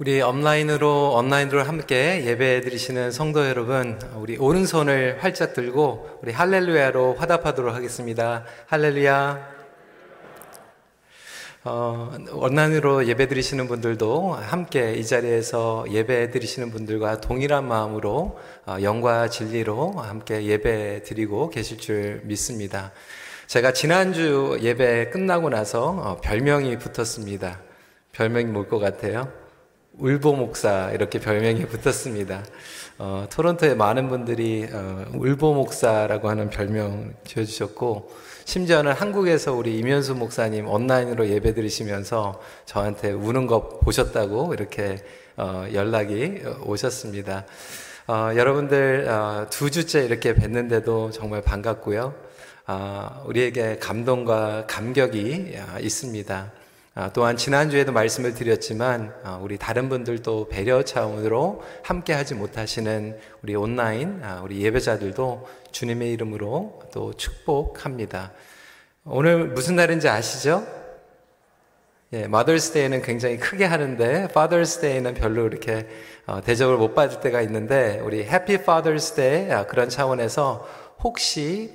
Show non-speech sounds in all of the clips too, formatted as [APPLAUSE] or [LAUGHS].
우리 온라인으로 온라인으로 함께 예배 드리시는 성도 여러분, 우리 오른손을 활짝 들고 우리 할렐루야로 화답하도록 하겠습니다. 할렐루야. 어, 온라인으로 예배 드리시는 분들도 함께 이 자리에서 예배 드리시는 분들과 동일한 마음으로 어, 영과 진리로 함께 예배 드리고 계실 줄 믿습니다. 제가 지난주 예배 끝나고 나서 어, 별명이 붙었습니다. 별명이 뭘 것 같아요? 울보 목사 이렇게 별명이 붙었습니다. 어, 토론토에 많은 분들이 어, 울보 목사라고 하는 별명 지어주셨고 심지어는 한국에서 우리 이면수 목사님 온라인으로 예배 드리시면서 저한테 우는 거 보셨다고 이렇게 어, 연락이 오셨습니다. 어, 여러분들 어, 두 주째 이렇게 뵀는데도 정말 반갑고요. 어, 우리에게 감동과 감격이 있습니다. 아, 또한 지난주에도 말씀을 드렸지만 아, 우리 다른 분들도 배려 차원으로 함께 하지 못하시는 우리 온라인 아, 우리 예배자들도 주님의 이름으로 또 축복합니다. 오늘 무슨 날인지 아시죠? 예, Day는 굉장히 크게 하는데 Day는 별로 이렇게 어, 대접을 못 받을 때가 있는데 우리 Father's Day 그런 차원에서 혹시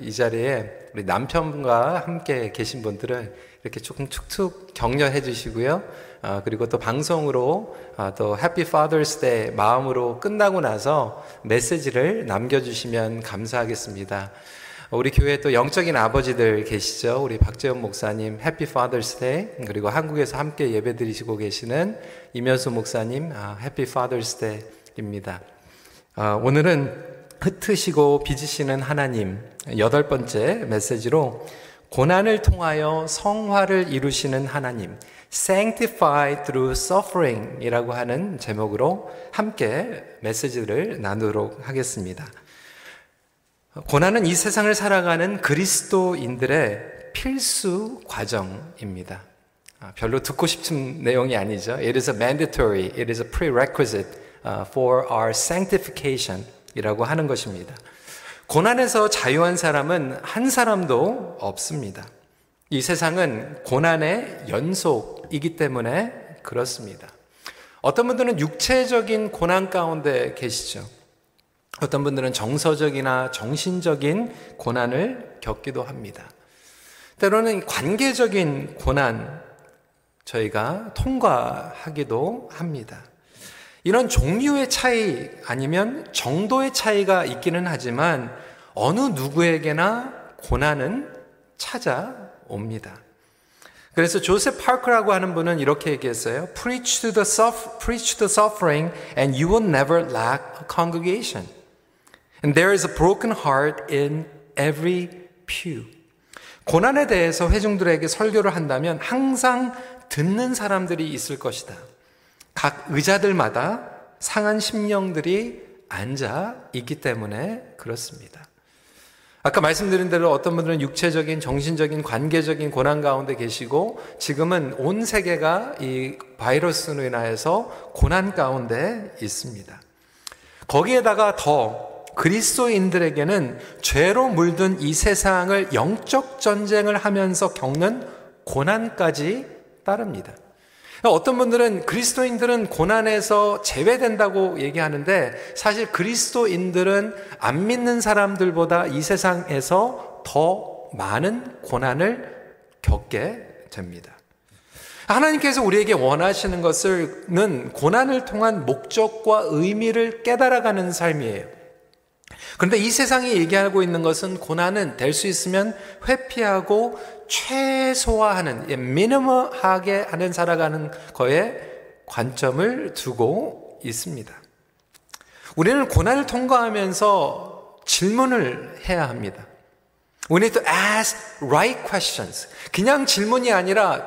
이 자리에 우리 남편과 함께 계신 분들은 이렇게 조금 툭툭 격려해 주시고요. 아, 그리고 또 방송으로 아, 또 Happy Father's Day 마음으로 끝나고 나서 메시지를 남겨주시면 감사하겠습니다. 우리 교회에 또 영적인 아버지들 계시죠? 우리 박재원 목사님 Happy Father's Day 그리고 한국에서 함께 예배 드리시고 계시는 이면수 목사님 Happy Father's Day입니다. 아, 오늘은 흩으시고 빚으시는 하나님 여덟 번째 메시지로 고난을 통하여 성화를 이루시는 하나님, Sanctify through suffering 이라고 하는 제목으로 함께 메시지를 나누도록 하겠습니다. 고난은 이 세상을 살아가는 그리스도인들의 필수 과정입니다. 아, 별로 듣고 싶은 내용이 아니죠. It is a mandatory, it is a prerequisite uh, for our sanctification 이라고 하는 것입니다. 고난에서 자유한 사람은 한 사람도 없습니다. 이 세상은 고난의 연속이기 때문에 그렇습니다. 어떤 분들은 육체적인 고난 가운데 계시죠. 어떤 분들은 정서적이나 정신적인 고난을 겪기도 합니다. 때로는 관계적인 고난 저희가 통과하기도 합니다. 이런 종류의 차이 아니면 정도의 차이가 있기는 하지만 어느 누구에게나 고난은 찾아옵니다. 그래서 조셉 파크라고 하는 분은 이렇게 얘기했어요. Preach to the, suffer, preach the suffering and you will never lack a congregation. And there is a broken heart in every pew. 고난에 대해서 회중들에게 설교를 한다면 항상 듣는 사람들이 있을 것이다. 각 의자들마다 상한 심령들이 앉아 있기 때문에 그렇습니다. 아까 말씀드린 대로 어떤 분들은 육체적인, 정신적인, 관계적인 고난 가운데 계시고 지금은 온 세계가 이 바이러스로 인하여서 고난 가운데 있습니다. 거기에다가 더 그리스도인들에게는 죄로 물든 이 세상을 영적 전쟁을 하면서 겪는 고난까지 따릅니다. 어떤 분들은 그리스도인들은 고난에서 제외된다고 얘기하는데 사실 그리스도인들은 안 믿는 사람들보다 이 세상에서 더 많은 고난을 겪게 됩니다. 하나님께서 우리에게 원하시는 것은 고난을 통한 목적과 의미를 깨달아가는 삶이에요. 그런데 이 세상이 얘기하고 있는 것은 고난은 될 수 있으면 회피하고 최소화하는, 예, 미니멈하게 하는 살아가는 거에 관점을 두고 있습니다. 우리는 고난을 통과하면서 질문을 해야 합니다. We need to ask right questions. 그냥 질문이 아니라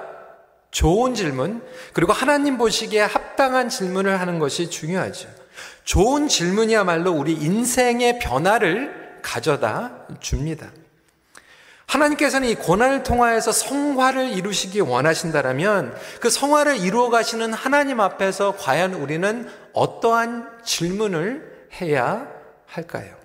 좋은 질문, 그리고 하나님 보시기에 합당한 질문을 하는 것이 중요하죠. 좋은 질문이야말로 우리 인생의 변화를 가져다 줍니다. 하나님께서는 이 고난을 통하여서 성화를 이루시기 원하신다라면 그 성화를 이루어 가시는 하나님 앞에서 과연 우리는 어떠한 질문을 해야 할까요?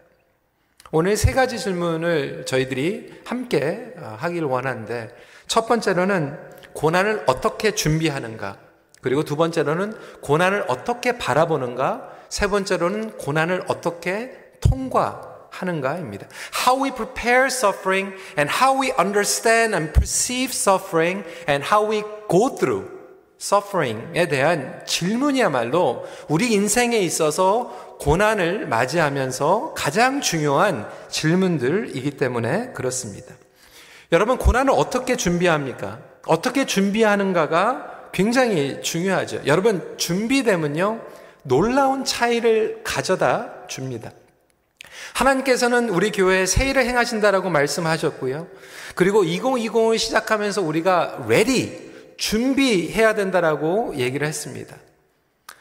오늘 세 가지 질문을 저희들이 함께 어, 하길 원하는데 첫 번째로는 고난을 어떻게 준비하는가? 그리고 두 번째로는 고난을 어떻게 바라보는가, 세 번째로는 고난을 어떻게 통과하는가입니다. How we prepare suffering and how we understand and perceive suffering and how we go through suffering에 대한 질문이야말로 우리 인생에 있어서 고난을 맞이하면서 가장 중요한 질문들이기 때문에 그렇습니다. 여러분, 고난을 어떻게 준비합니까? 어떻게 준비하는가가 굉장히 중요하죠. 여러분, 준비되면요, 놀라운 차이를 가져다 줍니다. 하나님께서는 우리 교회에 세일을 행하신다라고 말씀하셨고요. 그리고 2020을 시작하면서 우리가 ready, 준비해야 된다라고 얘기를 했습니다.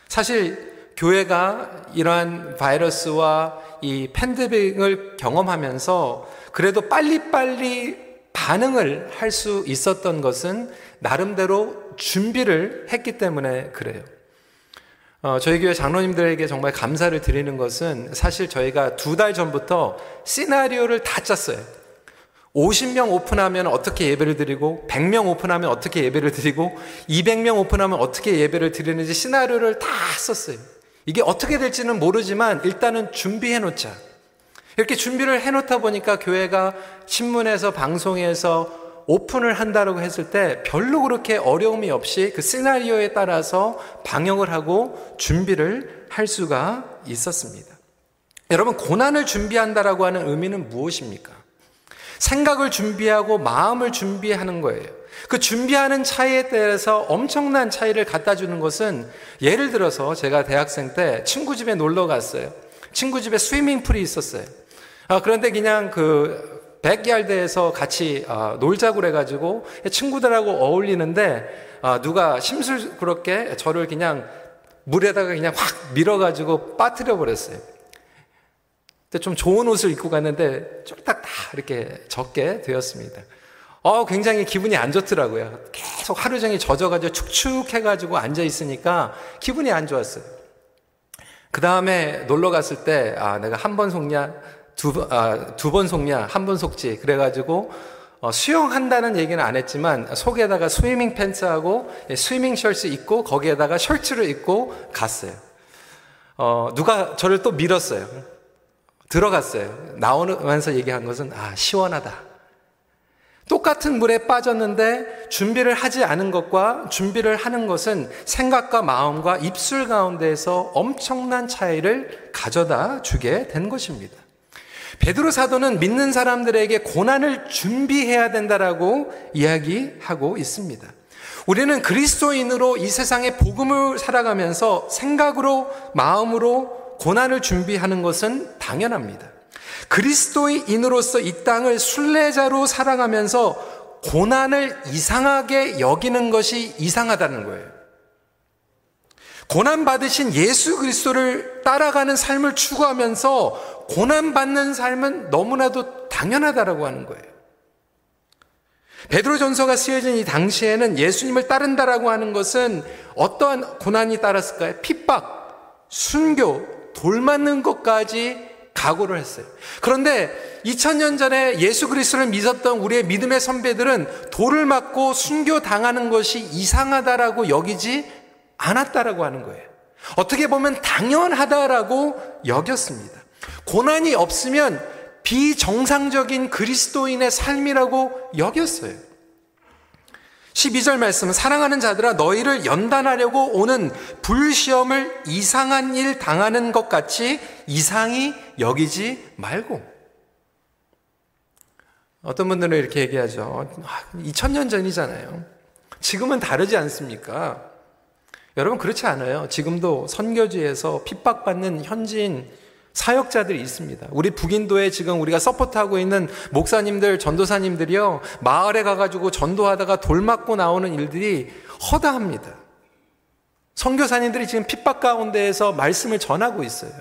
사실 교회가 이러한 바이러스와 이 팬데믹을 경험하면서 그래도 빨리빨리 반응을 할 수 있었던 것은 나름대로 준비를 했기 때문에 그래요. 어, 저희 교회 장로님들에게 정말 감사를 드리는 것은 사실 저희가 두 달 전부터 시나리오를 다 짰어요. 50명 오픈하면 어떻게 예배를 드리고 100명 오픈하면 어떻게 예배를 드리고 200명 오픈하면 어떻게 예배를 드리는지 시나리오를 다 썼어요. 이게 어떻게 될지는 모르지만 일단은 준비해 놓자. 이렇게 준비를 해 놓다 보니까 교회가 신문에서 방송에서 오픈을 한다고 했을 때 별로 그렇게 어려움이 없이 그 시나리오에 따라서 방역을 하고 준비를 할 수가 있었습니다. 여러분, 고난을 준비한다라고 하는 의미는 무엇입니까? 생각을 준비하고 마음을 준비하는 거예요. 그 준비하는 차이에 대해서 엄청난 차이를 갖다 주는 것은 예를 들어서 제가 대학생 때 친구 집에 놀러 갔어요. 친구 집에 스위밍풀이 있었어요. 아, 그런데 그냥 그 백야드에서 같이 아, 놀자고 그래가지고 친구들하고 어울리는데 아, 누가 심술그렇게 저를 그냥 물에다가 그냥 확 밀어가지고 빠뜨려 버렸어요. 좀 좋은 옷을 입고 갔는데 쫄딱 다 이렇게 젖게 되었습니다. 어, 굉장히 기분이 안 좋더라고요. 계속 하루 종일 젖어가지고 축축해가지고 앉아있으니까 기분이 안 좋았어요. 그 다음에 놀러 갔을 때, 아, 내가 한 번 속냐, 두 번, 아, 두번 속냐, 한 번 속지. 그래가지고, 어, 수영한다는 얘기는 안 했지만, 속에다가 스위밍 팬츠하고 스위밍 셔츠 입고, 거기에다가 셔츠를 입고 갔어요. 어, 누가 저를 또 밀었어요. 들어갔어요. 나오면서 얘기한 것은, 아, 시원하다. 똑같은 물에 빠졌는데 준비를 하지 않은 것과 준비를 하는 것은 생각과 마음과 입술 가운데에서 엄청난 차이를 가져다 주게 된 것입니다. 베드로 사도는 믿는 사람들에게 고난을 준비해야 된다라고 이야기하고 있습니다. 우리는 그리스도인으로 이 세상의 복음을 살아가면서 생각으로 마음으로 고난을 준비하는 것은 당연합니다. 그리스도인으로서 이 땅을 순례자로 살아가면서 고난을 이상하게 여기는 것이 이상하다는 거예요. 고난 받으신 예수 그리스도를 따라가는 삶을 추구하면서 고난 받는 삶은 너무나도 당연하다라고 하는 거예요. 베드로 전서가 쓰여진 이 당시에는 예수님을 따른다라고 하는 것은 어떠한 고난이 따랐을까요? 핍박, 순교, 돌 맞는 것까지 각오를 했어요. 그런데 2000년 전에 예수 그리스도를 믿었던 우리의 믿음의 선배들은 돌을 맞고 순교 당하는 것이 이상하다라고 여기지 않았다라고 하는 거예요. 어떻게 보면 당연하다라고 여겼습니다. 고난이 없으면 비정상적인 그리스도인의 삶이라고 여겼어요. 12절 말씀은 사랑하는 자들아 너희를 연단하려고 오는 불시험을 이상한 일 당하는 것 같이 이상히 여기지 말고 어떤 분들은 이렇게 얘기하죠. 2000년 아, 전이잖아요. 지금은 다르지 않습니까? 여러분 그렇지 않아요. 지금도 선교지에서 핍박받는 현지인 사역자들이 있습니다. 우리 북인도에 지금 우리가 서포트하고 있는 목사님들, 전도사님들이요, 마을에 가가지고 전도하다가 돌 맞고 나오는 일들이 허다합니다. 선교사님들이 지금 핍박 가운데에서 말씀을 전하고 있어요.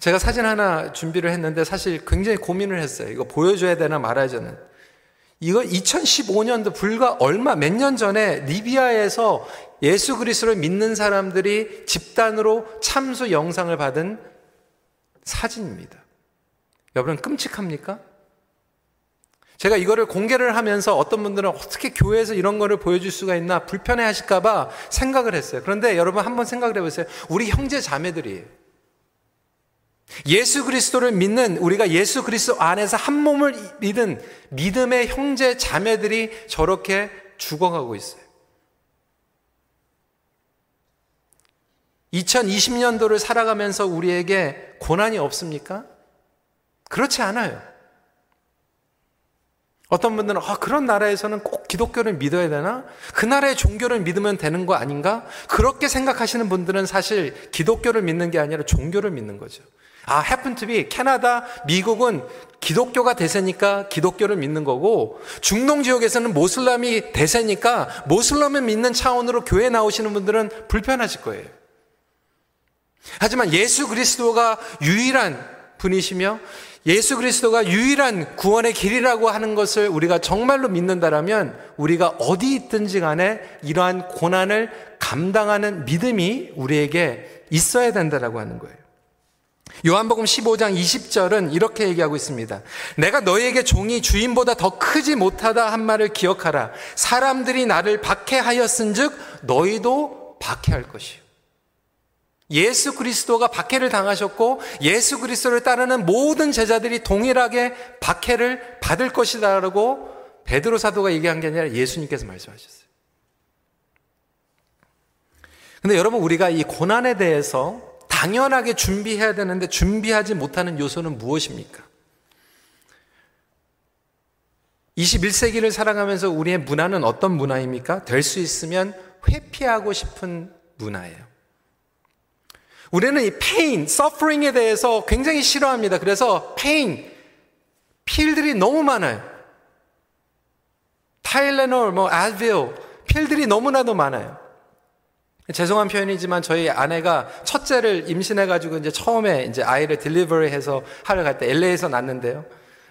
제가 사진 하나 준비를 했는데 사실 굉장히 고민을 했어요. 이거 보여줘야 되나 말아야 되나. 이거 2015년도 불과 얼마 몇 년 전에 리비아에서 예수 그리스도를 믿는 사람들이 집단으로 참수 영상을 받은 사진입니다. 여러분 끔찍합니까? 제가 이거를 공개를 하면서 어떤 분들은 어떻게 교회에서 이런 거를 보여줄 수가 있나 불편해 하실까봐 생각을 했어요. 그런데 여러분 한번 생각을 해보세요. 우리 형제 자매들이에요. 예수 그리스도를 믿는 우리가 예수 그리스도 안에서 한 몸을 믿은 믿음의 형제 자매들이 저렇게 죽어가고 있어요. 2020년도를 살아가면서 우리에게 고난이 없습니까? 그렇지 않아요. 어떤 분들은 아, 그런 나라에서는 꼭 기독교를 믿어야 되나? 그 나라의 종교를 믿으면 되는 거 아닌가? 그렇게 생각하시는 분들은 사실 기독교를 믿는 게 아니라 종교를 믿는 거죠. 아, happen to be 캐나다, 미국은 기독교가 대세니까 기독교를 믿는 거고 중동 지역에서는 모슬람이 대세니까 모슬람을 믿는 차원으로 교회 나오시는 분들은 불편하실 거예요. 하지만 예수 그리스도가 유일한 분이시며 예수 그리스도가 유일한 구원의 길이라고 하는 것을 우리가 정말로 믿는다라면 우리가 어디 있든지 간에 이러한 고난을 감당하는 믿음이 우리에게 있어야 된다라고 하는 거예요. 요한복음 15장 20절은 이렇게 얘기하고 있습니다. 내가 너에게 종이 주인보다 더 크지 못하다 한 말을 기억하라. 사람들이 나를 박해하였은즉 너희도 박해할 것이요. 예수 그리스도가 박해를 당하셨고 예수 그리스도를 따르는 모든 제자들이 동일하게 박해를 받을 것이다라고 베드로 사도가 얘기한 게 아니라 예수님께서 말씀하셨어요. 근데 여러분 우리가 이 고난에 대해서 당연하게 준비해야 되는데 준비하지 못하는 요소는 무엇입니까? 21세기를 살아가면서 우리의 문화는 어떤 문화입니까? 될 수 있으면 회피하고 싶은 문화예요. 우리는 이 pain, suffering에 대해서 굉장히 싫어합니다. 그래서 pain, 필들이 너무 많아요. 타일레놀, 뭐 아드빌, 필들이 너무나도 많아요. 죄송한 표현이지만 저희 아내가 첫째를 임신해가지고 이제 처음에 이제 아이를 딜리버리 해서 하러 갈 때 LA에서 낳는데요.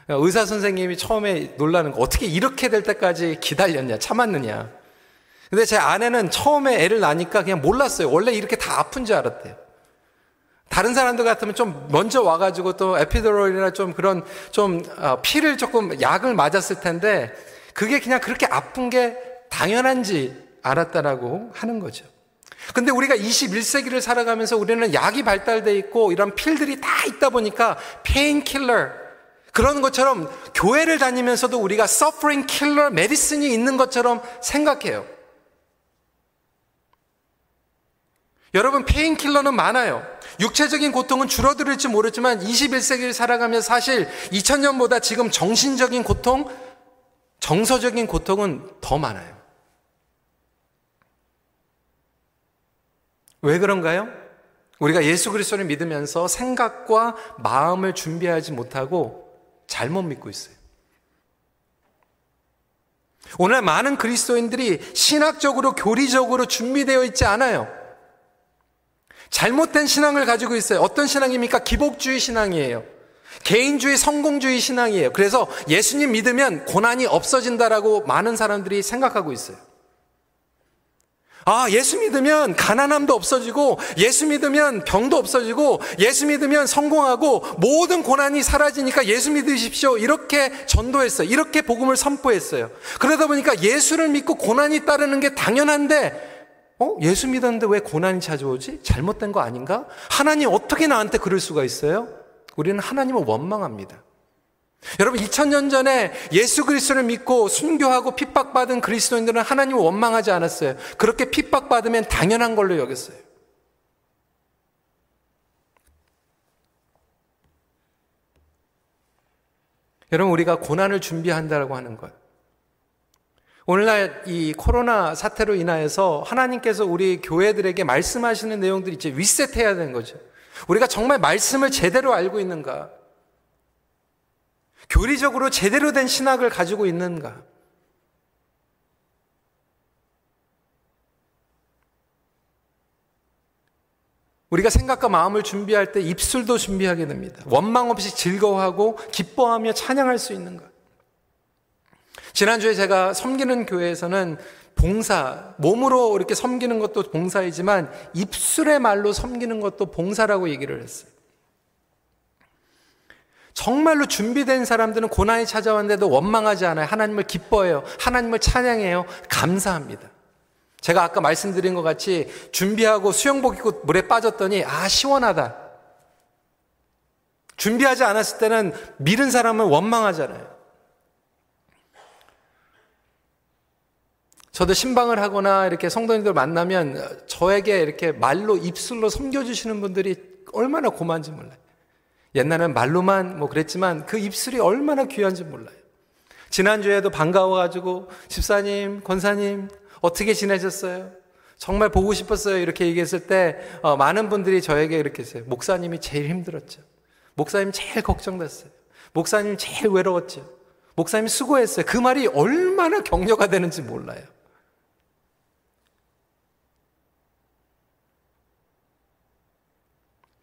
의사 선생님이 처음에 놀라는 거 어떻게 이렇게 될 때까지 기다렸냐, 참았느냐. 근데 제 아내는 처음에 애를 낳으니까 그냥 몰랐어요. 원래 이렇게 다 아픈 줄 알았대요. 다른 사람들 같으면 좀 먼저 와가지고 또 에피드롤이나 좀 그런 좀 어, 피를 조금 약을 맞았을 텐데 그게 그냥 그렇게 아픈 게 당연한지 알았다라고 하는 거죠. 근데 우리가 21세기를 살아가면서 우리는 약이 발달돼 있고 이런 pill들이 다 있다 보니까 painkiller 그런 것처럼 교회를 다니면서도 우리가 suffering killer medicine이 있는 것처럼 생각해요. 여러분 painkiller는 많아요. 육체적인 고통은 줄어들을지 모르지만 21세기를 살아가면 사실 2000년보다 지금 정신적인 고통, 정서적인 고통은 더 많아요. 왜 그런가요? 우리가 예수 그리스도를 믿으면서 생각과 마음을 준비하지 못하고 잘못 믿고 있어요. 오늘 많은 그리스도인들이 신학적으로 교리적으로 준비되어 있지 않아요. 잘못된 신앙을 가지고 있어요. 어떤 신앙입니까? 기복주의 신앙이에요. 개인주의, 성공주의 신앙이에요. 그래서 예수님 믿으면 고난이 없어진다라고 많은 사람들이 생각하고 있어요. 아, 예수 믿으면 가난함도 없어지고, 예수 믿으면 병도 없어지고, 예수 믿으면 성공하고, 모든 고난이 사라지니까 예수 믿으십시오. 이렇게 전도했어요. 이렇게 복음을 선포했어요. 그러다 보니까 예수를 믿고 고난이 따르는 게 당연한데, 어? 예수 믿었는데 왜 고난이 찾아오지? 잘못된 거 아닌가? 하나님 어떻게 나한테 그럴 수가 있어요? 우리는 하나님을 원망합니다. 여러분 2000년 전에 예수 그리스도를 믿고 순교하고 핍박받은 그리스도인들은 하나님을 원망하지 않았어요. 그렇게 핍박받으면 당연한 걸로 여겼어요. 여러분 우리가 고난을 준비한다고 하는 것 오늘날 이 코로나 사태로 인하여서 하나님께서 우리 교회들에게 말씀하시는 내용들이 이제 리셋해야 되는 거죠. 우리가 정말 말씀을 제대로 알고 있는가? 교리적으로 제대로 된 신학을 가지고 있는가? 우리가 생각과 마음을 준비할 때 입술도 준비하게 됩니다. 원망 없이 즐거워하고 기뻐하며 찬양할 수 있는가? 지난주에 제가 섬기는 교회에서는 봉사, 몸으로 이렇게 섬기는 것도 봉사이지만 입술의 말로 섬기는 것도 봉사라고 얘기를 했어요. 정말로 준비된 사람들은 고난이 찾아왔는데도 원망하지 않아요. 하나님을 기뻐해요. 하나님을 찬양해요. 감사합니다. 제가 아까 말씀드린 것 같이 준비하고 수영복 입고 물에 빠졌더니 아 시원하다. 준비하지 않았을 때는 미른 사람은 원망하잖아요. 저도 신방을 하거나 이렇게 성도님들 만나면 저에게 이렇게 말로 입술로 섬겨주시는 분들이 얼마나 고마운지 몰라요. 옛날엔 말로만 뭐 그랬지만 그 입술이 얼마나 귀한지 몰라요. 지난주에도 반가워가지고 집사님, 권사님 어떻게 지내셨어요? 정말 보고 싶었어요. 이렇게 얘기했을 때 어, 많은 분들이 저에게 이렇게 했어요. 목사님이 제일 힘들었죠. 목사님 제일 걱정됐어요. 목사님 제일 외로웠죠. 목사님 수고했어요. 그 말이 얼마나 격려가 되는지 몰라요.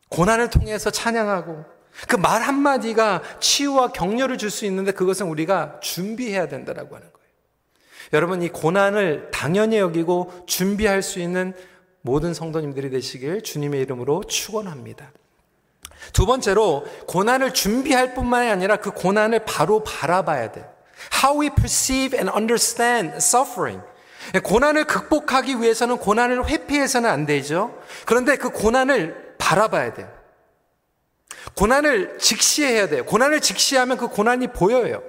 고난을 통해서 찬양하고 그 말 한마디가 치유와 격려를 줄 수 있는데 그것은 우리가 준비해야 된다라고 하는 거예요. 여러분 이 고난을 당연히 여기고 준비할 수 있는 모든 성도님들이 되시길 주님의 이름으로 축원합니다. 두 번째로 고난을 준비할 뿐만이 아니라 그 고난을 바로 바라봐야 돼요. How we perceive and understand suffering. 고난을 극복하기 위해서는 고난을 회피해서는 안 되죠. 그런데 그 고난을 바라봐야 돼요. 고난을 직시해야 돼요. 고난을 직시하면 그 고난이 보여요.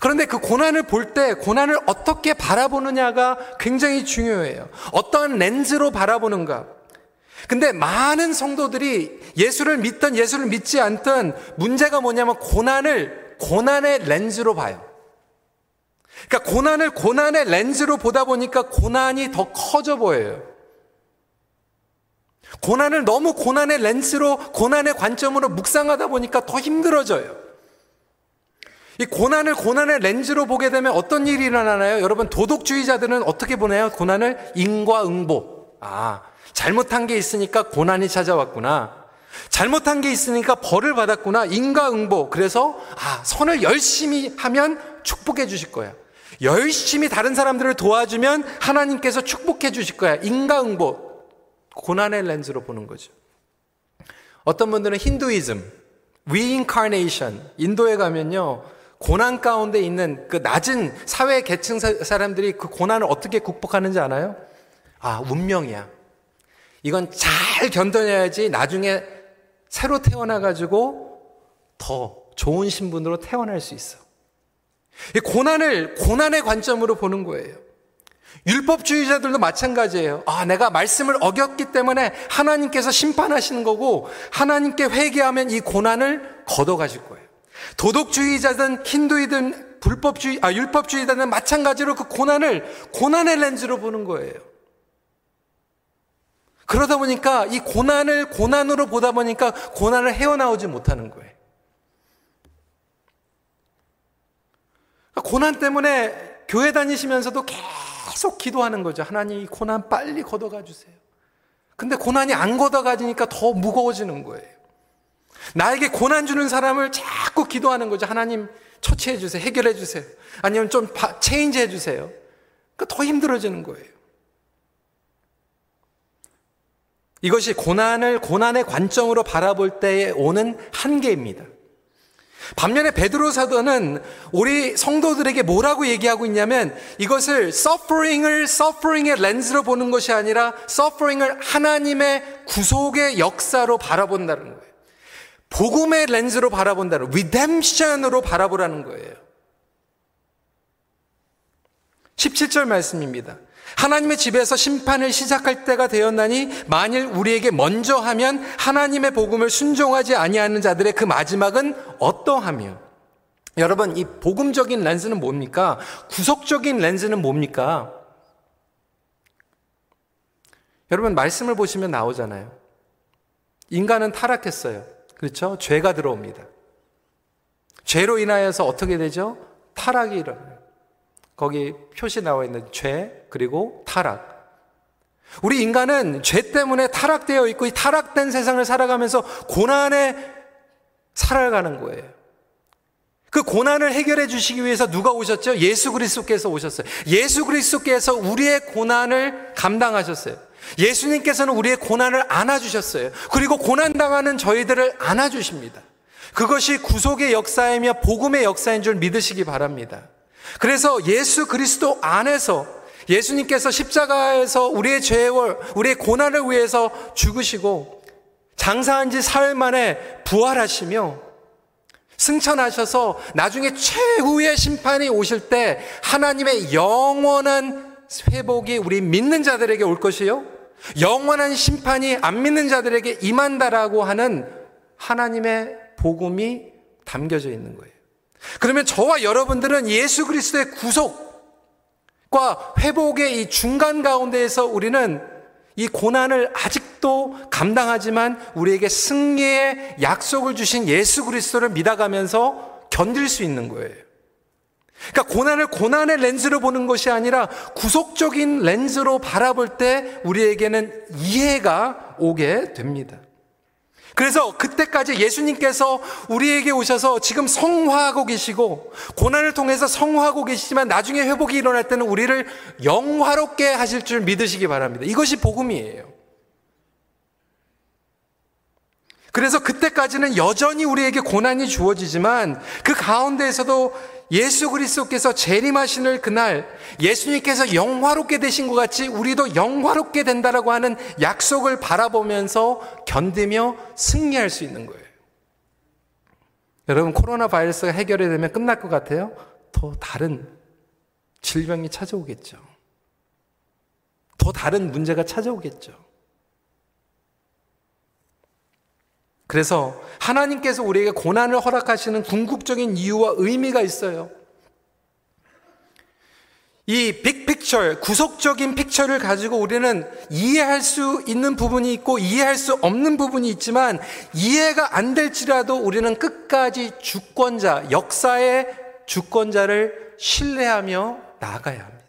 그런데 그 고난을 볼 때 고난을 어떻게 바라보느냐가 굉장히 중요해요. 어떠한 렌즈로 바라보는가. 근데 많은 성도들이 예수를 믿던 예수를 믿지 않던 문제가 뭐냐면 고난을 고난의 렌즈로 봐요. 그러니까 고난을 고난의 렌즈로 보다 보니까 고난이 더 커져 보여요. 고난을 너무 고난의 렌즈로, 고난의 관점으로 묵상하다 보니까 더 힘들어져요. 이 고난을 고난의 렌즈로 보게 되면 어떤 일이 일어나나요? 여러분, 도덕주의자들은 어떻게 보나요? 고난을 인과응보. 아, 잘못한 게 있으니까 고난이 찾아왔구나. 잘못한 게 있으니까 벌을 받았구나. 인과응보. 그래서, 아, 선을 열심히 하면 축복해 주실 거야. 열심히 다른 사람들을 도와주면 하나님께서 축복해 주실 거야. 인과응보. 고난의 렌즈로 보는 거죠. 어떤 분들은 힌두이즘, reincarnation, 인도에 가면요, 고난 가운데 있는 그 낮은 사회 계층 사람들이 그 고난을 어떻게 극복하는지 아나요? 아, 운명이야. 이건 잘 견뎌내야지 나중에 새로 태어나가지고 더 좋은 신분으로 태어날 수 있어. 이 고난을 고난의 관점으로 보는 거예요. 율법주의자들도 마찬가지예요. 아, 내가 말씀을 어겼기 때문에 하나님께서 심판하시는 거고 하나님께 회개하면 이 고난을 걷어가실 거예요. 도덕주의자든 힌두이든 불법주의 아 율법주의자는 마찬가지로 그 고난을 고난의 렌즈로 보는 거예요. 그러다 보니까 이 고난을 고난으로 보다 보니까 고난을 헤어나오지 못하는 거예요. 고난 때문에 교회 다니시면서도 계속 기도하는 거죠. 하나님 이 고난 빨리 걷어가 주세요. 근데 고난이 안 걷어가지니까 더 무거워지는 거예요. 나에게 고난 주는 사람을 자꾸 기도하는 거죠. 하나님 처치해 주세요. 해결해 주세요. 아니면 좀 체인지 해 주세요. 그러니까 더 힘들어지는 거예요. 이것이 고난을 고난의 관점으로 바라볼 때에 오는 한계입니다. 반면에 베드로 사도는 우리 성도들에게 뭐라고 얘기하고 있냐면 이것을 suffering을 suffering의 렌즈로 보는 것이 아니라 suffering을 하나님의 구속의 역사로 바라본다는 거예요. 복음의 렌즈로 바라본다는 redemption으로 바라보라는 거예요. 17절 말씀입니다. 하나님의 집에서 심판을 시작할 때가 되었나니 만일 우리에게 먼저 하면 하나님의 복음을 순종하지 아니하는 자들의 그 마지막은 어떠하며 여러분 이 복음적인 렌즈는 뭡니까? 구속적인 렌즈는 뭡니까? 여러분 말씀을 보시면 나오잖아요. 인간은 타락했어요. 그렇죠? 죄가 들어옵니다. 죄로 인하여서 어떻게 되죠? 타락이 일어나요. 거기 표시 나와 있는 죄, 그리고 타락. 우리 인간은 죄 때문에 타락되어 있고 이 타락된 세상을 살아가면서 고난에 살아가는 거예요. 그 고난을 해결해 주시기 위해서 누가 오셨죠? 예수 그리스도께서 오셨어요. 예수 그리스도께서 우리의 고난을 감당하셨어요. 예수님께서는 우리의 고난을 안아주셨어요. 그리고 고난당하는 저희들을 안아주십니다. 그것이 구속의 역사이며 복음의 역사인 줄 믿으시기 바랍니다. 그래서 예수 그리스도 안에서 예수님께서 십자가에서 우리의 죄와 우리의 고난을 위해서 죽으시고 장사한 지 사흘 만에 부활하시며 승천하셔서 나중에 최후의 심판이 오실 때 하나님의 영원한 회복이 우리 믿는 자들에게 올 것이요. 영원한 심판이 안 믿는 자들에게 임한다라고 하는 하나님의 복음이 담겨져 있는 거예요. 그러면 저와 여러분들은 예수 그리스도의 구속과 회복의 이 중간 가운데에서 우리는 이 고난을 아직도 감당하지만 우리에게 승리의 약속을 주신 예수 그리스도를 믿어가면서 견딜 수 있는 거예요. 그러니까 고난을 고난의 렌즈로 보는 것이 아니라 구속적인 렌즈로 바라볼 때 우리에게는 이해가 오게 됩니다. 그래서 그때까지 예수님께서 우리에게 오셔서 지금 성화하고 계시고 고난을 통해서 성화하고 계시지만 나중에 회복이 일어날 때는 우리를 영화롭게 하실 줄 믿으시기 바랍니다. 이것이 복음이에요. 그래서 그때까지는 여전히 우리에게 고난이 주어지지만 그 가운데에서도 예수 그리스도께서 재림하시는 그날 예수님께서 영화롭게 되신 것 같이 우리도 영화롭게 된다라고 하는 약속을 바라보면서 견디며 승리할 수 있는 거예요. 여러분 코로나 바이러스가 해결이 되면 끝날 것 같아요? 더 다른 질병이 찾아오겠죠. 더 다른 문제가 찾아오겠죠. 그래서 하나님께서 우리에게 고난을 허락하시는 궁극적인 이유와 의미가 있어요. 이 빅픽처, 구속적인 픽처를 가지고 우리는 이해할 수 있는 부분이 있고 이해할 수 없는 부분이 있지만 이해가 안 될지라도 우리는 끝까지 주권자, 역사의 주권자를 신뢰하며 나아가야 합니다.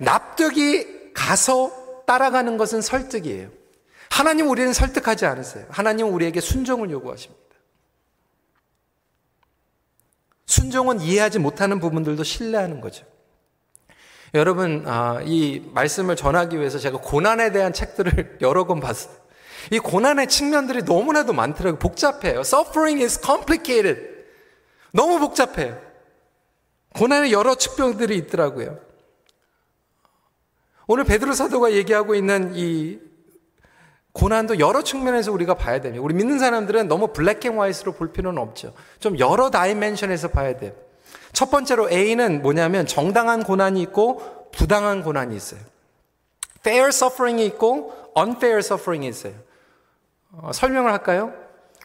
납득이 가서 따라가는 것은 설득이에요. 하나님 우리는 설득하지 않으세요. 하나님 우리에게 순종을 요구하십니다. 순종은 이해하지 못하는 부분들도 신뢰하는 거죠. 여러분, 아, 이 말씀을 전하기 위해서 제가 고난에 대한 책들을 [LAUGHS] 여러 권 봤어요. 이 고난의 측면들이 너무나도 많더라고요. 복잡해요. Suffering is complicated. 너무 복잡해요. 고난의 여러 측면들이 있더라고요. 오늘 베드로 사도가 얘기하고 있는 이 고난도 여러 측면에서 우리가 봐야 됩니다. 우리 믿는 사람들은 너무 black and white로 볼 필요는 없죠. 좀 여러 dimension에서 봐야 돼요. 첫 번째로 A는 뭐냐면 정당한 고난이 있고 부당한 고난이 있어요. fair suffering이 있고 unfair suffering이 있어요. 어, 설명을 할까요?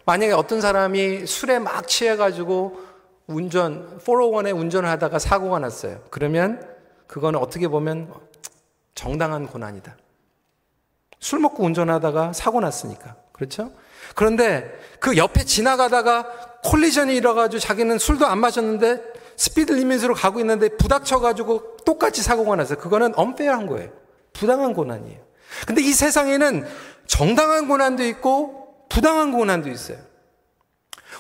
만약에 어떤 사람이 술에 막 취해가지고 운전, 401에 운전을 하다가 사고가 났어요. 그러면 그거는 어떻게 보면 정당한 고난이다. 술 먹고 운전하다가 사고 났으니까. 그렇죠? 그런데 그 옆에 지나가다가 콜리전이 일어가지고 자기는 술도 안 마셨는데 스피드 리밋으로 가고 있는데 부닥쳐가지고 똑같이 사고가 났어요. 그거는 엄페어한 거예요. 부당한 고난이에요. 근데 이 세상에는 정당한 고난도 있고 부당한 고난도 있어요.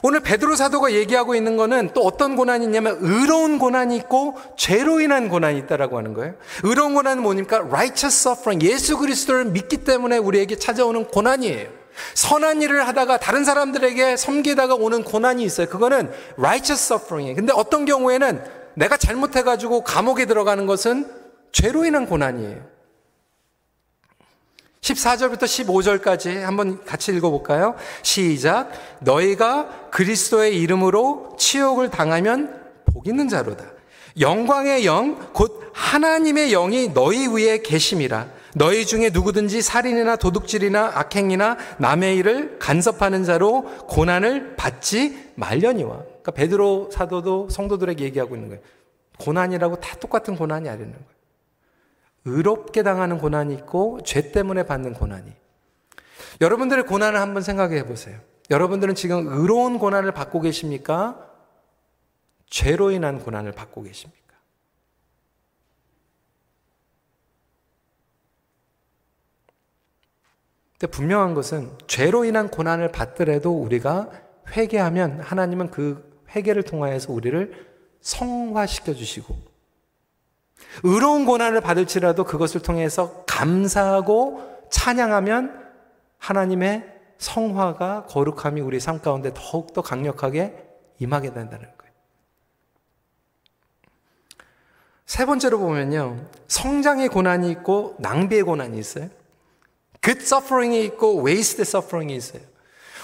오늘 베드로 사도가 얘기하고 있는 거는 또 어떤 고난이 있냐면 의로운 고난이 있고 죄로 인한 고난이 있다라고 하는 거예요. 의로운 고난은 뭐니까 righteous suffering. 예수 그리스도를 믿기 때문에 우리에게 찾아오는 고난이에요. 선한 일을 하다가 다른 사람들에게 섬기다가 오는 고난이 있어요. 그거는 righteous suffering이에요. 근데 어떤 경우에는 내가 잘못해 가지고 감옥에 들어가는 것은 죄로 인한 고난이에요. 14절부터 15절까지 한번 같이 읽어볼까요? 시작. 너희가 그리스도의 이름으로 치욕을 당하면 복 있는 자로다. 영광의 영, 곧 하나님의 영이 너희 위에 계심이라. 너희 중에 누구든지 살인이나 도둑질이나 악행이나 남의 일을 간섭하는 자로 고난을 받지 말려니와. 그러니까 베드로 사도도 성도들에게 얘기하고 있는 거예요. 고난이라고 다 똑같은 고난이 아니라는 거예요. 의롭게 당하는 고난이 있고 죄 때문에 받는 고난이. 여러분들의 고난을 한번 생각해 보세요. 여러분들은 지금 의로운 고난을 받고 계십니까? 죄로 인한 고난을 받고 계십니까? 근데 분명한 것은 죄로 인한 고난을 받더라도 우리가 회개하면 하나님은 그 회개를 통하여서 우리를 성화시켜 주시고 의로운 고난을 받을지라도 그것을 통해서 감사하고 찬양하면 하나님의 성화가 거룩함이 우리 삶 가운데 더욱더 강력하게 임하게 된다는 거예요. 세 번째로 보면요. 성장의 고난이 있고 낭비의 고난이 있어요. good suffering이 있고 wasted suffering이 있어요.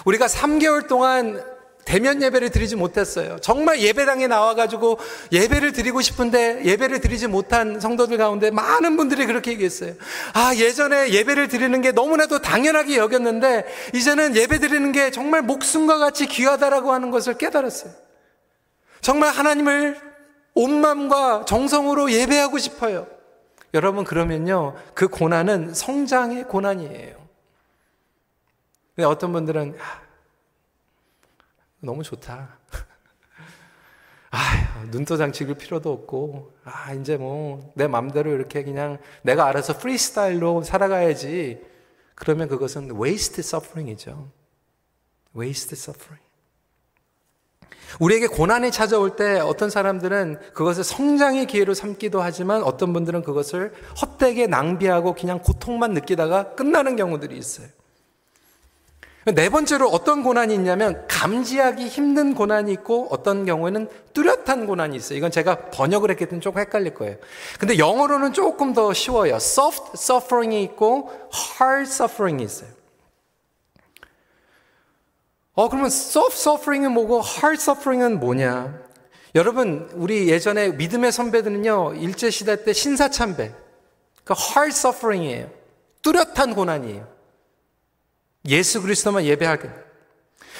우리가 3개월 동안 대면 예배를 드리지 못했어요. 정말 예배당에 나와가지고 예배를 드리고 싶은데 예배를 드리지 못한 성도들 가운데 많은 분들이 그렇게 얘기했어요. 아, 예전에 예배를 드리는 게 너무나도 당연하게 여겼는데 이제는 예배 드리는 게 정말 목숨과 같이 귀하다라고 하는 것을 깨달았어요. 정말 하나님을 온 마음과 정성으로 예배하고 싶어요. 여러분, 그러면요. 그 고난은 성장의 고난이에요. 근데 어떤 분들은, 너무 좋다. 아, 눈도장 찍을 필요도 없고, 아, 이제 뭐, 내 맘대로 이렇게 그냥 내가 알아서 프리스타일로 살아가야지. 그러면 그것은 waste suffering이죠. waste suffering. 우리에게 고난이 찾아올 때 어떤 사람들은 그것을 성장의 기회로 삼기도 하지만 어떤 분들은 그것을 헛되게 낭비하고 그냥 고통만 느끼다가 끝나는 경우들이 있어요. 네 번째로 어떤 고난이 있냐면 감지하기 힘든 고난이 있고 어떤 경우에는 뚜렷한 고난이 있어요. 이건 제가 번역을 했기 때문에 조금 헷갈릴 거예요. 근데 영어로는 조금 더 쉬워요. soft suffering이 있고 hard suffering이 있어요. 어, 그러면 soft suffering은 뭐고 hard suffering은 뭐냐? 여러분, 우리 예전에 믿음의 선배들은요, 일제시대 때 신사참배. 그 hard suffering이에요. 뚜렷한 고난이에요. 예수 그리스도만 예배하게.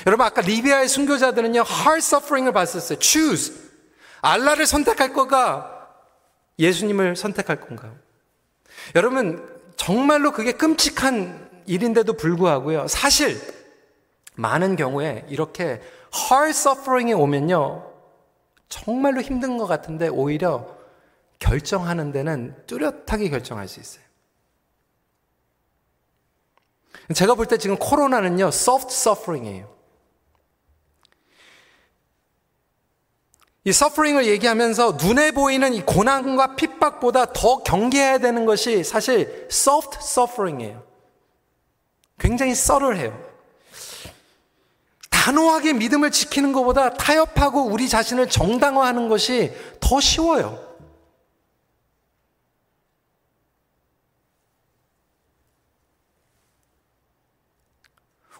여러분 아까 리비아의 순교자들은요 hard suffering을 봤었어요. choose 알라를 선택할 거가 예수님을 선택할 건가? 여러분 정말로 그게 끔찍한 일인데도 불구하고요. 사실 많은 경우에 이렇게 hard suffering이 오면요 정말로 힘든 것 같은데 오히려 결정하는 데는 뚜렷하게 결정할 수 있어요. 제가 볼 때 지금 코로나는요, soft suffering이에요. 이 suffering을 얘기하면서 눈에 보이는 이 고난과 핍박보다 더 경계해야 되는 것이 사실 soft suffering이에요. 굉장히 썰을해요. 단호하게 믿음을 지키는 것보다 타협하고 우리 자신을 정당화하는 것이 더 쉬워요.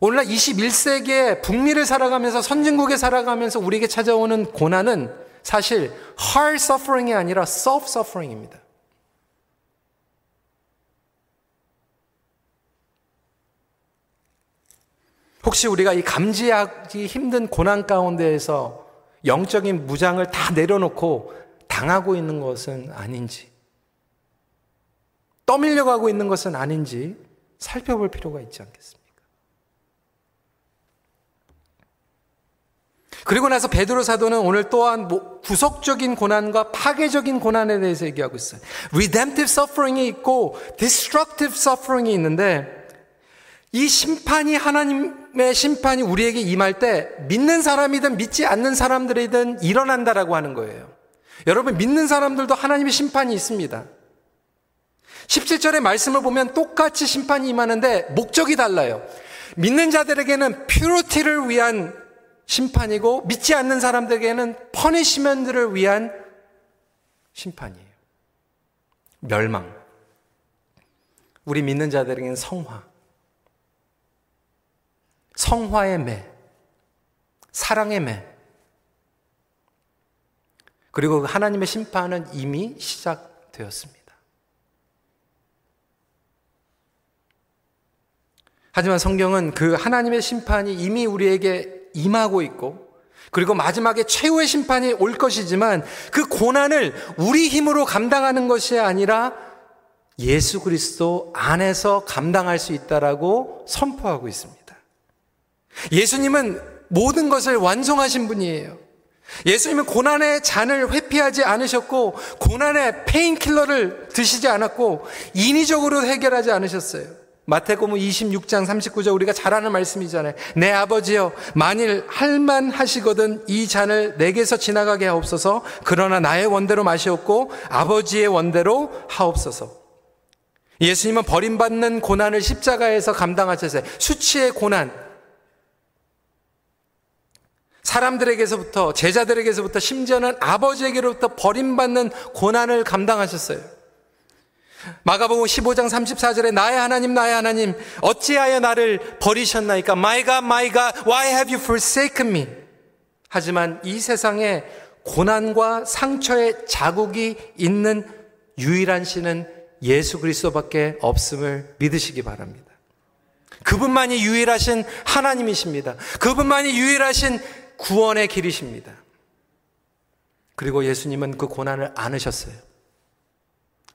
오늘날 21세기에 북미를 살아가면서 선진국에 살아가면서 우리에게 찾아오는 고난은 사실 hard suffering이 아니라 soft suffering입니다. 혹시 우리가 이 감지하기 힘든 고난 가운데에서 영적인 무장을 다 내려놓고 당하고 있는 것은 아닌지, 떠밀려 가고 있는 것은 아닌지 살펴볼 필요가 있지 않겠습니까? 그리고 나서 베드로 사도는 오늘 또한 뭐 구속적인 고난과 파괴적인 고난에 대해서 얘기하고 있어요. redemptive suffering이 있고 destructive suffering이 있는데 이 심판이 하나님의 심판이 우리에게 임할 때 믿는 사람이든 믿지 않는 사람들이든 일어난다라고 하는 거예요. 여러분 믿는 사람들도 하나님의 심판이 있습니다. 17절의 말씀을 보면 똑같이 심판이 임하는데 목적이 달라요. 믿는 자들에게는 purity를 위한 심판이고 믿지 않는 사람들에게는 punishment를 위한 심판이에요. 멸망. 우리 믿는 자들에게는 성화. 성화의 매. 사랑의 매. 그리고 하나님의 심판은 이미 시작되었습니다. 하지만 성경은 그 하나님의 심판이 이미 우리에게 임하고 있고 그리고 마지막에 최후의 심판이 올 것이지만 그 고난을 우리 힘으로 감당하는 것이 아니라 예수 그리스도 안에서 감당할 수 있다라고 선포하고 있습니다. 예수님은 모든 것을 완성하신 분이에요. 예수님은 고난의 잔을 회피하지 않으셨고 고난의 painkiller를 드시지 않았고 인위적으로 해결하지 않으셨어요. 마태복음 26장 39절 우리가 잘 아는 말씀이잖아요. 내 아버지여 만일 할만 하시거든 이 잔을 내게서 지나가게 하옵소서. 그러나 나의 원대로 마시옵고 아버지의 원대로 하옵소서. 예수님은 버림받는 고난을 십자가에서 감당하셨어요. 수치의 고난. 사람들에게서부터 제자들에게서부터 심지어는 아버지에게로부터 버림받는 고난을 감당하셨어요. 마가복음 15장 34절에 나의 하나님 나의 하나님 어찌하여 나를 버리셨나이까 My God my God why have you forsaken me 하지만 이 세상에 고난과 상처의 자국이 있는 유일한 신은 예수 그리스도밖에 없음을 믿으시기 바랍니다. 그분만이 유일하신 하나님이십니다. 그분만이 유일하신 구원의 길이십니다. 그리고 예수님은 그 고난을 안으셨어요.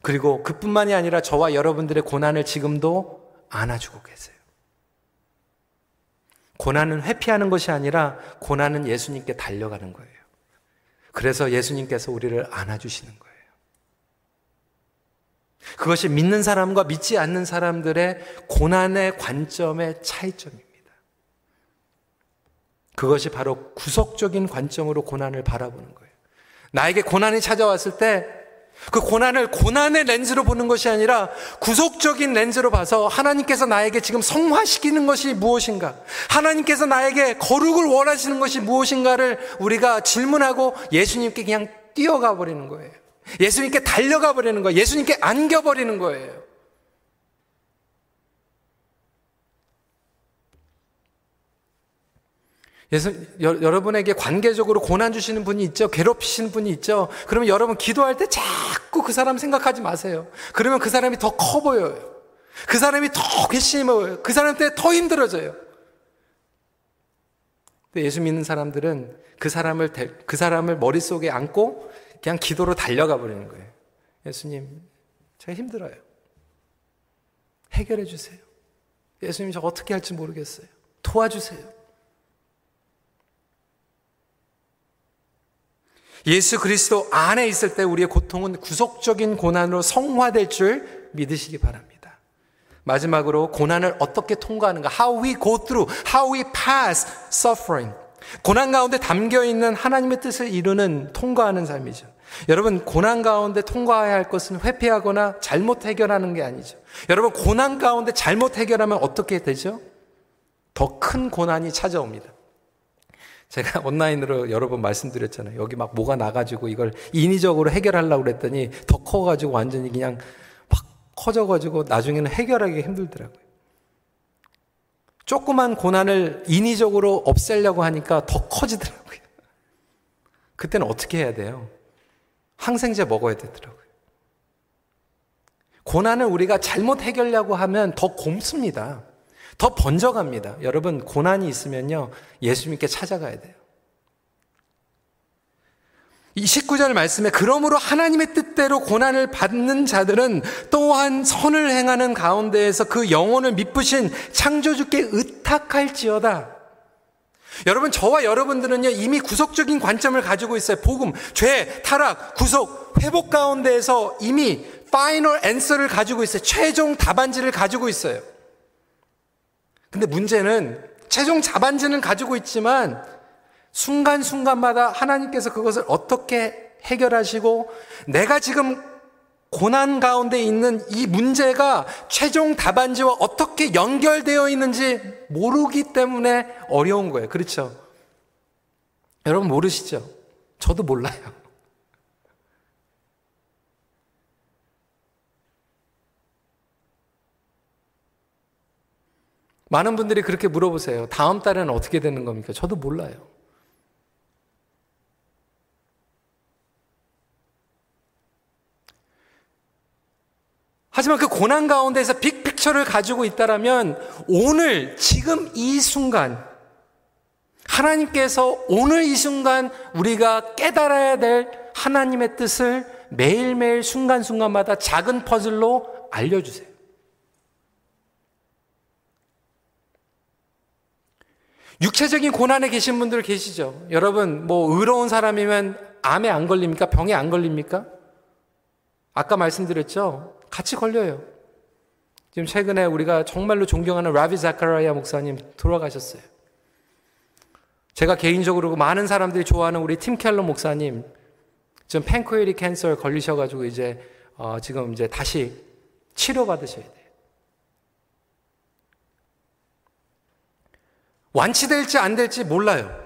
그리고 그뿐만이 아니라 저와 여러분들의 고난을 지금도 안아주고 계세요. 고난은 회피하는 것이 아니라 고난은 예수님께 달려가는 거예요. 그래서 예수님께서 우리를 안아주시는 거예요. 그것이 믿는 사람과 믿지 않는 사람들의 고난의 관점의 차이점입니다. 그것이 바로 구속적인 관점으로 고난을 바라보는 거예요. 나에게 고난이 찾아왔을 때 그 고난을 고난의 렌즈로 보는 것이 아니라 구속적인 렌즈로 봐서 하나님께서 나에게 지금 성화시키는 것이 무엇인가? 하나님께서 나에게 거룩을 원하시는 것이 무엇인가를 우리가 질문하고 예수님께 그냥 뛰어가 버리는 거예요. 예수님께 달려가 버리는 거예요. 예수님께 안겨 버리는 거예요. 예수, 여, 여러분에게 관계적으로 고난 주시는 분이 있죠. 괴롭히시는 분이 있죠. 그러면 여러분 기도할 때 자꾸 그 사람 생각하지 마세요. 그러면 그 사람이 더 커 보여요. 그 사람이 더 괘씸해 보여요. 그 사람 때문에 더 힘들어져요. 근데 예수 믿는 사람들은 그 사람을, 그 사람을 머릿속에 안고 그냥 기도로 달려가 버리는 거예요. 예수님, 제가 힘들어요. 해결해 주세요. 예수님, 저 어떻게 할지 모르겠어요. 도와주세요. 예수 그리스도 안에 있을 때 우리의 고통은 구속적인 고난으로 성화될 줄 믿으시기 바랍니다. 마지막으로 고난을 어떻게 통과하는가? How we go through, how we pass suffering. 고난 가운데 담겨 있는 하나님의 뜻을 이루는 통과하는 삶이죠. 여러분, 고난 가운데 통과해야 할 것은 회피하거나 잘못 해결하는 게 아니죠. 여러분, 고난 가운데 잘못 해결하면 어떻게 되죠? 더 큰 고난이 찾아옵니다. 제가 [LAUGHS] 온라인으로 여러 번 말씀드렸잖아요. 여기 막 뭐가 나가지고 이걸 인위적으로 해결하려고 그랬더니 더 커가지고 완전히 그냥 막 커져가지고 나중에는 해결하기 힘들더라고요. 조그만 고난을 인위적으로 없애려고 하니까 더 커지더라고요. [LAUGHS] 그때는 어떻게 해야 돼요? 항생제 먹어야 되더라고요. 고난을 우리가 잘못 해결하려고 하면 더 곰습니다. 더 번져갑니다. 여러분, 고난이 있으면요, 예수님께 찾아가야 돼요. 이 19절 말씀에 그러므로 하나님의 뜻대로 고난을 받는 자들은 또한 선을 행하는 가운데에서 그 영혼을 미쁘신 창조주께 의탁할지어다. 여러분, 저와 여러분들은요, 이미 구속적인 관점을 가지고 있어요. 복음, 죄, 타락, 구속, 회복 가운데에서 이미 final answer를 가지고 있어요. 최종 답안지를 가지고 있어요. 근데 문제는 최종 답안지는 가지고 있지만 순간순간마다 하나님께서 그것을 어떻게 해결하시고 내가 지금 고난 가운데 있는 이 문제가 최종 답안지와 어떻게 연결되어 있는지 모르기 때문에 어려운 거예요. 그렇죠? 여러분 모르시죠? 저도 몰라요. 많은 분들이 그렇게 물어보세요. 다음 달에는 어떻게 되는 겁니까? 저도 몰라요. 하지만 그 고난 가운데서 빅픽처를 가지고 있다라면 오늘 지금 이 순간 하나님께서 오늘 이 순간 우리가 깨달아야 될 하나님의 뜻을 매일매일 순간순간마다 작은 퍼즐로 알려주세요. 육체적인 고난에 계신 분들 계시죠? 여러분, 뭐, 의로운 사람이면 암에 안 걸립니까? 병에 안 걸립니까? 아까 말씀드렸죠? 같이 걸려요. 지금 최근에 우리가 정말로 존경하는 라비 자카라야 목사님 돌아가셨어요. 제가 개인적으로 많은 사람들이 좋아하는 우리 팀 켈러 목사님 지금 팬코에리 캔서에 걸리셔가지고 이제 어 지금 이제 다시 치료받으셔야 돼요. 완치될지 안 될지 몰라요.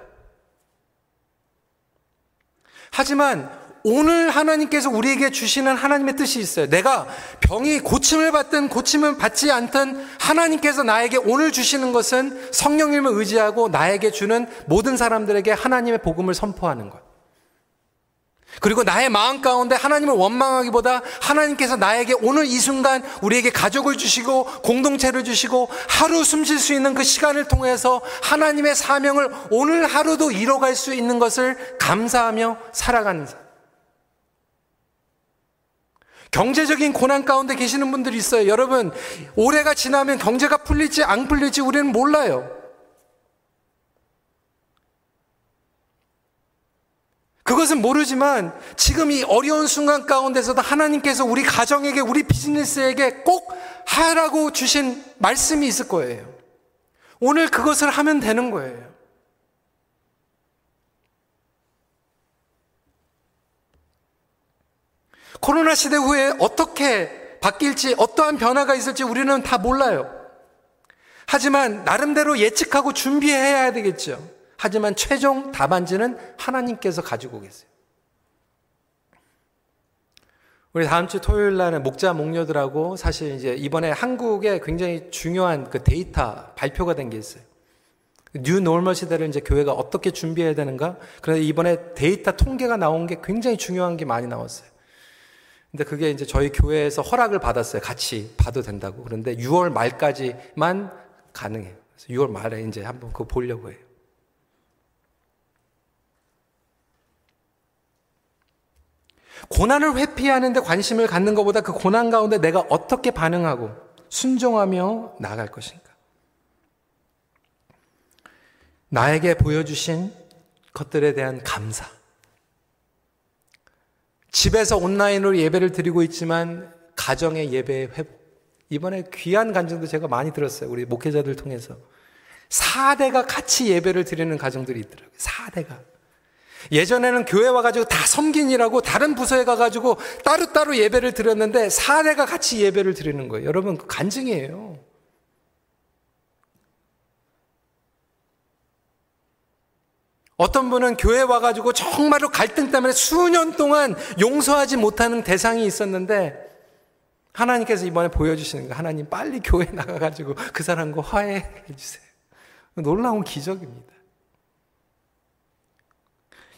하지만 오늘 하나님께서 우리에게 주시는 하나님의 뜻이 있어요. 내가 병이 고침을 받든 고침을 받지 않든 하나님께서 나에게 오늘 주시는 것은 성령님을 의지하고 나에게 주는 모든 사람들에게 하나님의 복음을 선포하는 것. 그리고 나의 마음 가운데 하나님을 원망하기보다 하나님께서 나에게 오늘 이 순간 우리에게 가족을 주시고 공동체를 주시고 하루 숨 쉴 수 있는 그 시간을 통해서 하나님의 사명을 오늘 하루도 이뤄갈 수 있는 것을 감사하며 살아가는 삶. 경제적인 고난 가운데 계시는 분들이 있어요. 여러분, 올해가 지나면 경제가 풀릴지 안 풀릴지 우리는 몰라요. 그것은 모르지만 지금 이 어려운 순간 가운데서도 하나님께서 우리 가정에게, 우리 비즈니스에게 꼭 하라고 주신 말씀이 있을 거예요. 오늘 그것을 하면 되는 거예요. 코로나 시대 후에 어떻게 바뀔지, 어떠한 변화가 있을지 우리는 다 몰라요. 하지만 나름대로 예측하고 준비해야 되겠죠. 하지만 최종 답안지는 하나님께서 가지고 계세요. 우리 다음 주 토요일 날은 목자 목녀들하고 사실 이제 이번에 한국에 굉장히 중요한 그 데이터 발표가 된 게 있어요. new normal 시대를 이제 교회가 어떻게 준비해야 되는가? 그래서 이번에 데이터 통계가 나온 게 굉장히 중요한 게 많이 나왔어요. 근데 그게 이제 저희 교회에서 허락을 받았어요. 같이 봐도 된다고. 그런데 6월 말까지만 가능해요. 그래서 6월 말에 이제 한번 그거 보려고 해요. 고난을 회피하는데 관심을 갖는 것보다 그 고난 가운데 내가 어떻게 반응하고 순종하며 나아갈 것인가. 나에게 보여주신 것들에 대한 감사. 집에서 온라인으로 예배를 드리고 있지만 가정의 예배의 회복. 이번에 귀한 간증도 제가 많이 들었어요. 우리 목회자들 통해서. 4대가 같이 예배를 드리는 가정들이 있더라고요. 4대가. 예전에는 교회 와가지고 다 섬긴이라고 다른 부서에 가가지고 따로따로 예배를 드렸는데 사례가 같이 예배를 드리는 거예요. 여러분, 그 간증이에요. 어떤 분은 교회 와가지고 정말로 갈등 때문에 수년 동안 용서하지 못하는 대상이 있었는데 하나님께서 이번에 보여주시는 거 하나님 빨리 교회 나가가지고 그 사람과 화해해 주세요. 놀라운 기적입니다.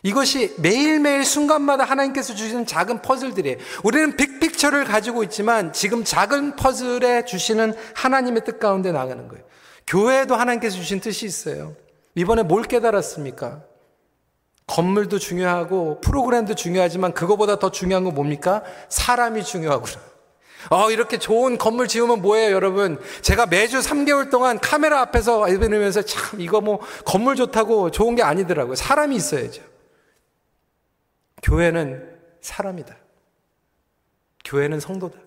이것이 매일매일 순간마다 하나님께서 주시는 작은 퍼즐들이에요. 우리는 빅픽처를 가지고 있지만 지금 작은 퍼즐에 주시는 하나님의 뜻 가운데 나가는 거예요. 교회에도 하나님께서 주신 뜻이 있어요. 이번에 뭘 깨달았습니까? 건물도 중요하고 프로그램도 중요하지만 그거보다 더 중요한 건 뭡니까? 사람이 중요하구나. 어, 이렇게 좋은 건물 지으면 뭐예요, 여러분? 제가 매주 3개월 동안 카메라 앞에서 예배 드리면서 참, 이거 뭐 건물 좋다고 좋은 게 아니더라고요. 사람이 있어야죠. 교회는 사람이다. 교회는 성도다.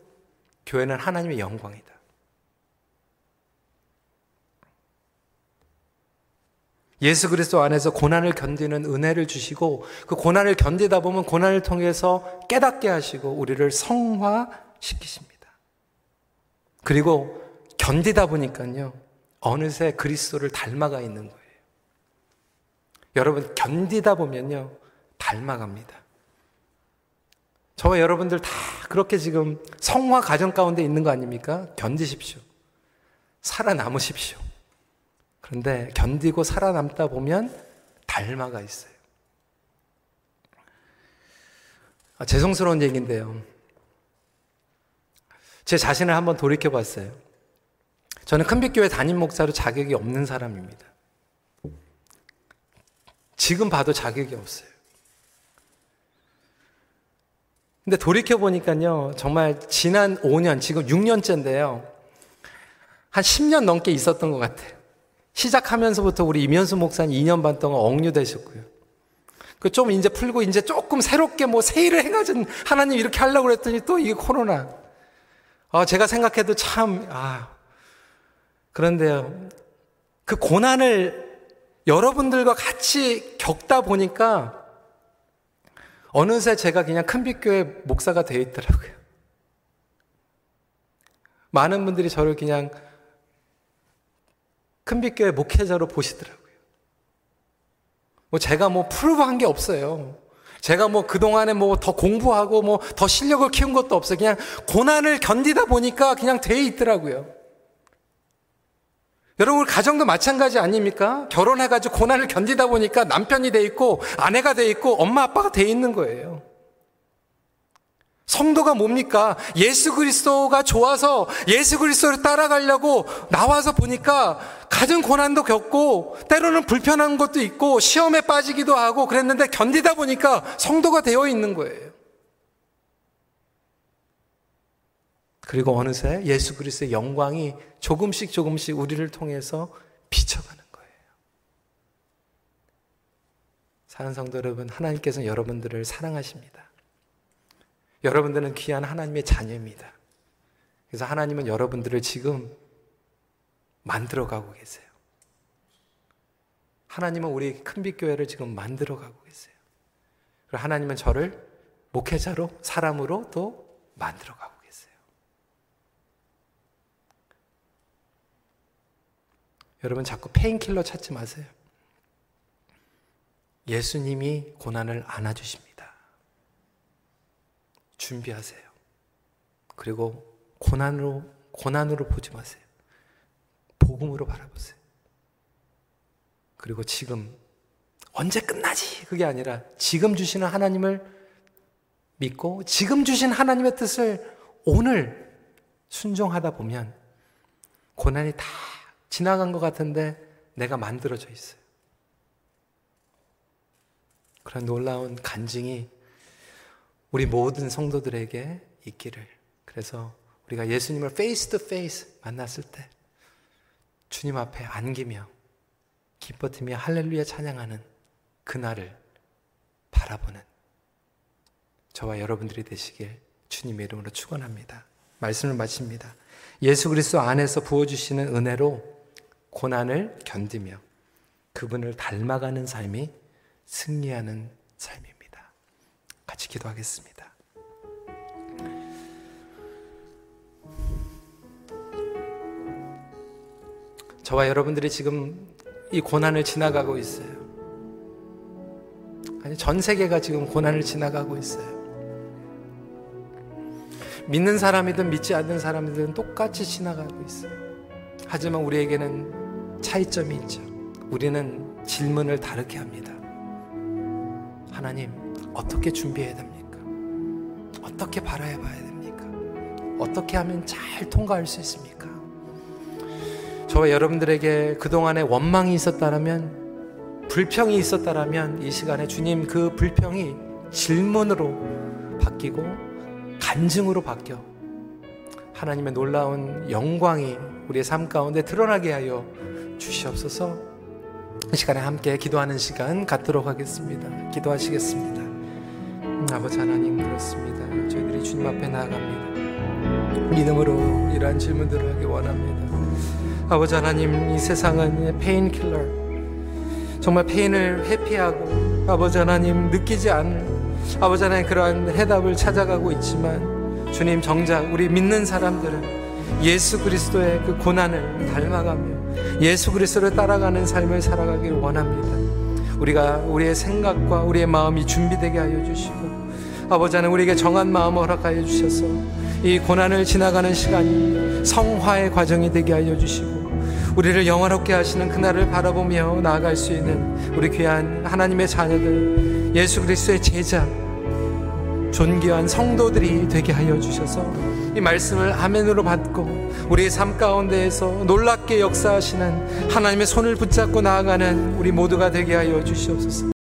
교회는 하나님의 영광이다. 예수 그리스도 안에서 고난을 견디는 은혜를 주시고 그 고난을 견디다 보면 고난을 통해서 깨닫게 하시고 우리를 성화시키십니다. 그리고 견디다 보니까요. 어느새 그리스도를 닮아가 있는 거예요. 여러분 견디다 보면요. 닮아갑니다. 저와 여러분들 다 그렇게 지금 성화 과정 가운데 있는 거 아닙니까? 견디십시오. 살아남으십시오. 그런데 견디고 살아남다 보면 닮아가 있어요. 아, 죄송스러운 얘기인데요. 제 자신을 한번 돌이켜 봤어요. 저는 큰빛교회 담임 목사로 자격이 없는 사람입니다. 지금 봐도 자격이 없어요. 근데 돌이켜보니까요, 정말 지난 5년, 지금 6년째인데요. 한 10년 넘게 있었던 것 같아요. 시작하면서부터 우리 이면수 목사님 2년 반 동안 억류되셨고요. 그 좀 이제 풀고 이제 조금 새롭게 뭐 세일을 해가지고 하나님 이렇게 하려고 그랬더니 또 이게 코로나. 아, 제가 생각해도 참, 아. 그런데요. 그 고난을 여러분들과 같이 겪다 보니까 어느새 제가 그냥 큰빛교회 목사가 되어 있더라고요. 많은 분들이 저를 그냥 큰빛교회 목회자로 보시더라고요. 뭐 제가 뭐 프로브한 게 없어요. 제가 뭐 그동안에 뭐 더 공부하고 뭐 더 실력을 키운 것도 없어요. 그냥 고난을 견디다 보니까 그냥 돼 있더라고요. 여러분, 가정도 마찬가지 아닙니까? 결혼해가지고 고난을 견디다 보니까 남편이 돼 있고, 아내가 돼 있고, 엄마 아빠가 돼 있는 거예요. 성도가 뭡니까? 예수 그리스도가 좋아서 예수 그리스도를 따라가려고 나와서 보니까 가진 고난도 겪고 때로는 불편한 것도 있고 시험에 빠지기도 하고 그랬는데 견디다 보니까 성도가 되어 있는 거예요. 그리고 어느새 예수 그리스도의 영광이 조금씩 조금씩 우리를 통해서 비춰가는 거예요. 사는 성도 여러분, 하나님께서는 여러분들을 사랑하십니다. 여러분들은 귀한 하나님의 자녀입니다. 그래서 하나님은 여러분들을 지금 만들어가고 계세요. 하나님은 우리 큰빛교회를 지금 만들어가고 계세요. 그리고 하나님은 저를 목회자로, 사람으로 또 만들어가고 계세요. 여러분 자꾸 painkiller 찾지 마세요. 예수님이 고난을 안아주십니다. 준비하세요. 그리고 고난으로, 고난으로 보지 마세요. 복음으로 바라보세요. 그리고 지금, 언제 끝나지? 그게 아니라 지금 주시는 하나님을 믿고 지금 주신 하나님의 뜻을 오늘 순종하다 보면 고난이 다 지나간 것 같은데 내가 만들어져 있어요. 그런 놀라운 간증이 우리 모든 성도들에게 있기를. 그래서 우리가 예수님을 face to face 만났을 때 주님 앞에 안기며 기뻐팀며 할렐루야 찬양하는 그날을 바라보는 저와 여러분들이 되시길 주님의 이름으로 축원합니다. 말씀을 마칩니다. 예수 그리스도 안에서 부어 주시는 은혜로 고난을 견디며 그분을 닮아가는 삶이 승리하는 삶입니다. 같이 기도하겠습니다. 저와 여러분들이 지금 이 고난을 지나가고 있어요. 아니, 전 세계가 지금 고난을 지나가고 있어요. 믿는 사람이든 믿지 않는 사람이든 똑같이 지나가고 있어요. 하지만 우리에게는 차이점이 있죠. 우리는 질문을 다르게 합니다. 하나님, 어떻게 준비해야 됩니까? 어떻게 바라야 봐야 됩니까? 어떻게 하면 잘 통과할 수 있습니까? 저와 여러분들에게 그동안에 원망이 있었다면, 불평이 있었다면, 이 시간에 주님 그 불평이 질문으로 바뀌고, 간증으로 바뀌어, 하나님의 놀라운 영광이 우리의 삶 가운데 드러나게 하여 주시옵소서, 이 시간에 함께 기도하는 시간 갖도록 하겠습니다. 기도하시겠습니다. 아버지 하나님 그렇습니다. 저희들이 주님 앞에 나아갑니다. 믿음으로 이러한 질문들을 하기 원합니다. 아버지 하나님 이 세상은 painkiller 정말 pain을 회피하고 아버지 하나님 느끼지 않는 아버지 하나님 그러한 해답을 찾아가고 있지만 주님 정작 우리 믿는 사람들은 예수 그리스도의 그 고난을 닮아가며 예수 그리스도를 따라가는 삶을 살아가길 원합니다. 우리가 우리의 생각과 우리의 마음이 준비되게 하여 주시고 아버지 하나님 우리에게 정한 마음을 허락하여 주셔서 이 고난을 지나가는 시간이 성화의 과정이 되게 하여 주시고 우리를 영화롭게 하시는 그날을 바라보며 나아갈 수 있는 우리 귀한 하나님의 자녀들 예수 그리스도의 제자 존귀한 성도들이 되게 하여 주셔서 이 말씀을 아멘으로 받고 우리의 삶 가운데에서 놀랍게 역사하시는 하나님의 손을 붙잡고 나아가는 우리 모두가 되게 하여 주시옵소서.